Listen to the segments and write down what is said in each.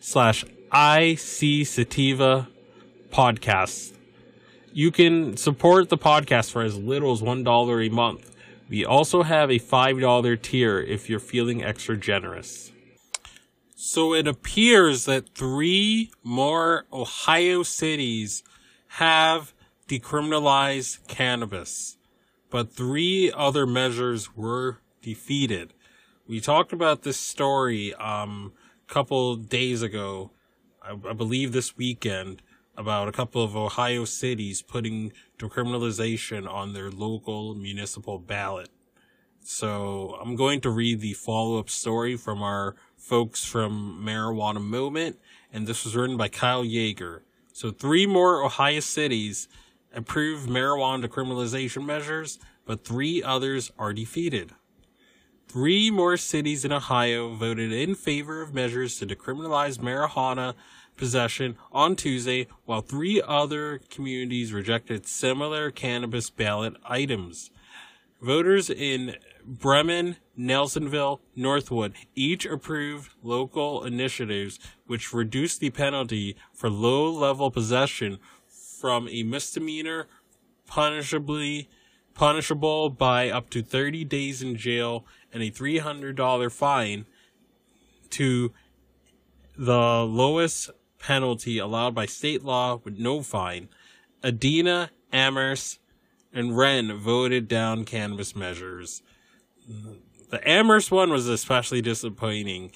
slash IC Sativa podcasts. You can support the podcast for as little as $1 a month. We also have a $5 tier if you're feeling extra generous. So it appears that three more Ohio cities have decriminalized cannabis, but three other measures were defeated. We talked about this story um, couple days ago, I, I believe this weekend, about a couple of Ohio cities putting decriminalization on their local municipal ballot. So I'm going to read the follow up story from our folks from Marijuana Moment, and this was written by Kyle Jaeger. So three more Ohio cities approve marijuana decriminalization measures, but three others are defeated. Three more cities in Ohio voted in favor of measures to decriminalize marijuana possession on Tuesday, while three other communities rejected similar cannabis ballot items. Voters in Bremen, Nelsonville, Northwood each approved local initiatives which reduced the penalty for low level possession from a misdemeanor punishable by up to 30 days in jail and a $300 fine to the lowest penalty allowed by state law with no fine. Adena, Amherst, and Wren voted down cannabis measures. The Amherst one was especially disappointing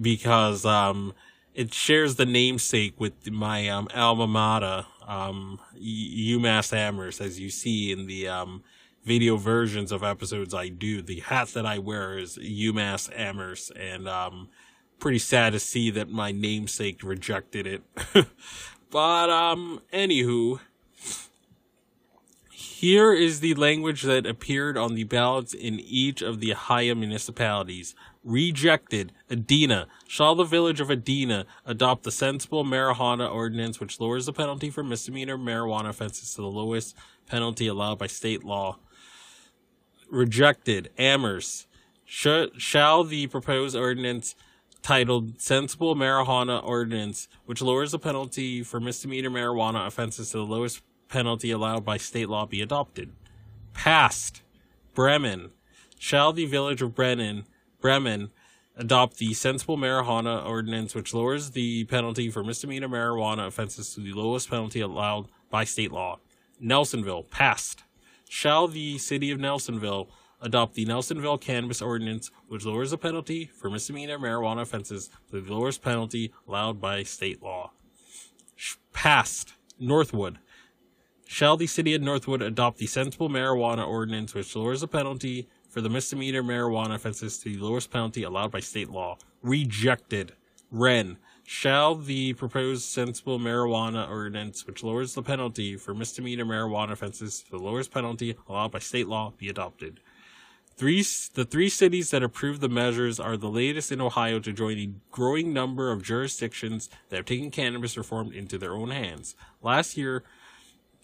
because um, it shares the namesake with my um, alma mater, um, UMass Amherst, as you see in the um, video versions of episodes I do. The hat that I wear is UMass Amherst, and um, pretty sad to see that my namesake rejected it. but um, anywho, here is the language that appeared on the ballots in each of the Ohio municipalities. Rejected. Adena. Shall the village of Adena adopt the sensible marijuana ordinance which lowers the penalty for misdemeanor marijuana offenses to the lowest penalty allowed by state law? Rejected. Amherst. Sh- shall the proposed ordinance titled Sensible Marijuana Ordinance, which lowers the penalty for misdemeanor marijuana offenses to the lowest penalty allowed by state law be adopted. Passed. Bremen. Shall the village of Brennan, Bremen adopt the sensible marijuana ordinance which lowers the penalty for misdemeanor marijuana offenses to the lowest penalty allowed by state law. Nelsonville. Passed. Shall the city of Nelsonville adopt the Nelsonville Cannabis Ordinance, which lowers the penalty for misdemeanor marijuana offenses to the lowest penalty allowed by state law. Passed. Northwood. Shall the city of Northwood adopt the sensible marijuana ordinance, which lowers the penalty for the misdemeanor marijuana offenses to the lowest penalty allowed by state law? Rejected. Wren. Shall the proposed sensible marijuana ordinance, which lowers the penalty for misdemeanor marijuana offenses to the lowest penalty allowed by state law, be adopted? Three, the three cities that approved the measures are the latest in Ohio to join a growing number of jurisdictions that have taken cannabis reform into their own hands. Last year,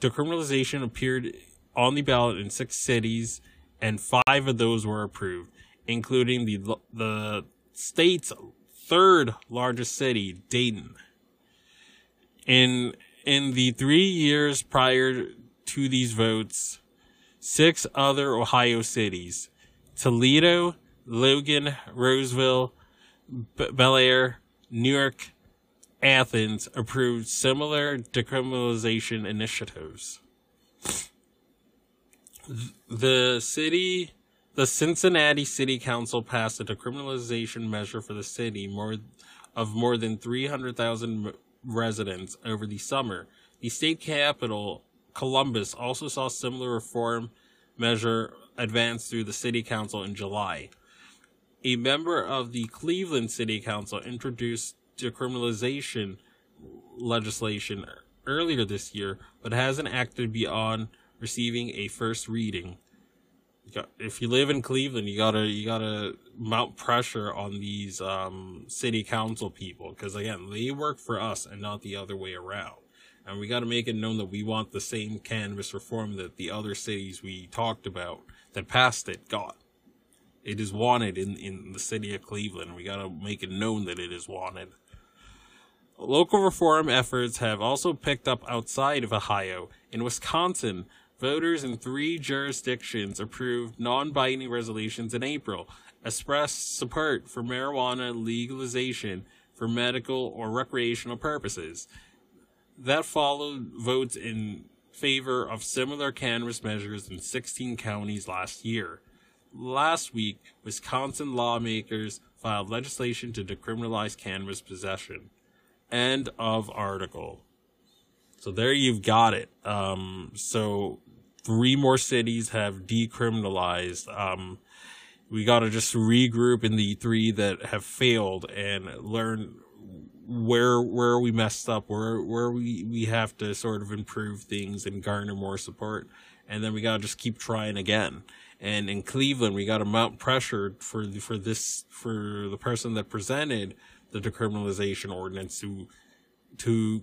decriminalization appeared on the ballot in six cities, and five of those were approved, including the the state's third largest city, Dayton. In in the three years prior to these votes, six other Ohio cities, Toledo, Logan, Roseville, B- Bellaire, Newark, Athens approved similar decriminalization initiatives. The city, the Cincinnati City Council passed a decriminalization measure for the city more of more than 300,000 residents over the summer. The state capital, Columbus, also saw similar reform measure advance through the city council in July. A member of the Cleveland City Council introduced decriminalization legislation earlier this year, but hasn't acted beyond receiving a first reading. If you live in Cleveland, you gotta you gotta mount pressure on these um, city council people because again, they work for us and not the other way around. And we got to make it known that we want the same cannabis reform that the other cities we talked about that passed it got. It is wanted in, in the city of Cleveland. We got to make it known that it is wanted. Local reform efforts have also picked up outside of Ohio. In Wisconsin, voters in three jurisdictions approved non binding resolutions in April, expressed support for marijuana legalization for medical or recreational purposes. That followed votes in favor of similar cannabis measures in 16 counties last year. Last week, Wisconsin lawmakers filed legislation to decriminalize cannabis possession. End of article. So there you've got it. Um, so three more cities have decriminalized. Um, we got to just regroup in the three that have failed and learn where where we messed up, where where we we have to sort of improve things and garner more support, and then we got to just keep trying again. And in Cleveland, we got to mount pressure for for this for the person that presented the decriminalization ordinance to to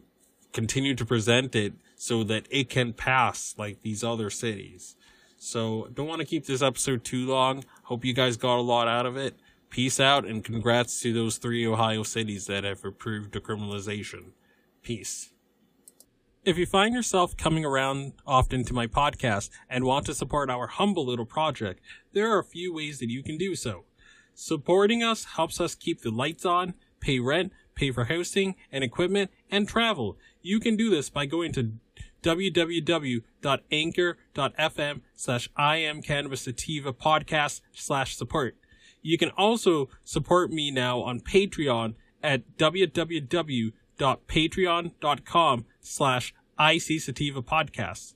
continue to present it so that it can pass like these other cities. So don't want to keep this episode too long. Hope you guys got a lot out of it. Peace out and congrats to those three Ohio cities that have approved decriminalization. Peace. If you find yourself coming around often to my podcast and want to support our humble little project, there are a few ways that you can do so. Supporting us helps us keep the lights on, pay rent, pay for hosting and equipment, and travel. You can do this by going to www.anchor.fm slash I am cannabis sativa podcast slash support. You can also support me now on Patreon at www.patreon.com slash IC Sativa Podcasts.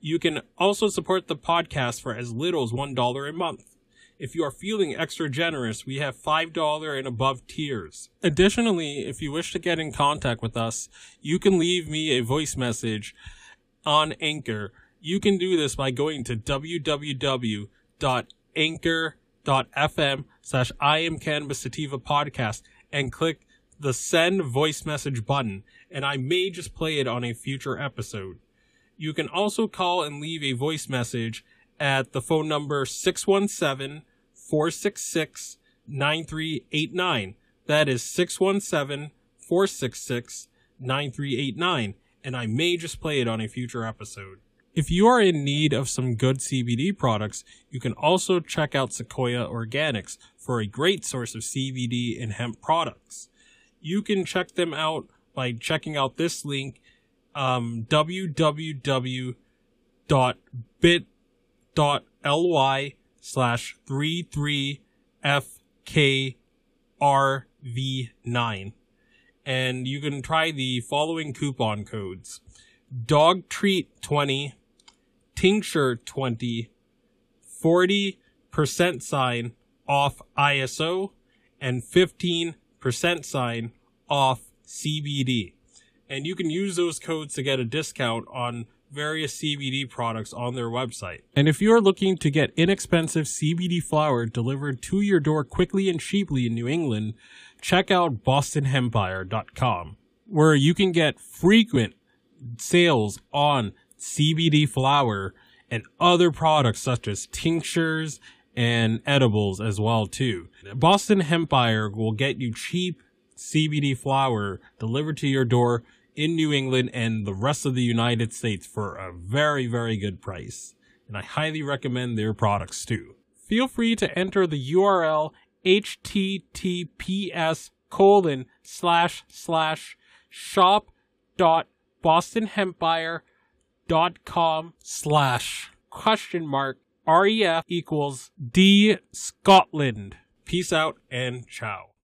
You can also support the podcast for as little as $1 a month. If you are feeling extra generous, we have $5 and above tiers. Additionally, if you wish to get in contact with us, you can leave me a voice message on Anchor. You can do this by going to www.anchor.fm slash I am Cannabis Sativa podcast and click the send voice message button, and I may just play it on a future episode. You can also call and leave a voice message at the phone number 617 466 9389. That is 617 466 9389, and I may just play it on a future episode. If you are in need of some good CBD products, you can also check out Sequoia Organics for a great source of CBD and hemp products. You can check them out by checking out this link, um, www.bit.ly slash 33FKRV9. And you can try the following coupon codes. Dog treat 20, tincture 20, 40% sign off ISO, and 15% sign off CBD. And you can use those codes to get a discount on various CBD products on their website. And if you are looking to get inexpensive CBD flower delivered to your door quickly and cheaply in New England, check out bostonhempire.com, where you can get frequent sales on CBD flower and other products such as tinctures and edibles as well too. Boston Hempire will get you cheap CBD flower delivered to your door in New England and the rest of the United States for a very, very good price. And I highly recommend their products too. Feel free to enter the URL https colon slash slash shop dot bostonhempire.com slash question mark ref equals d scotland peace out and ciao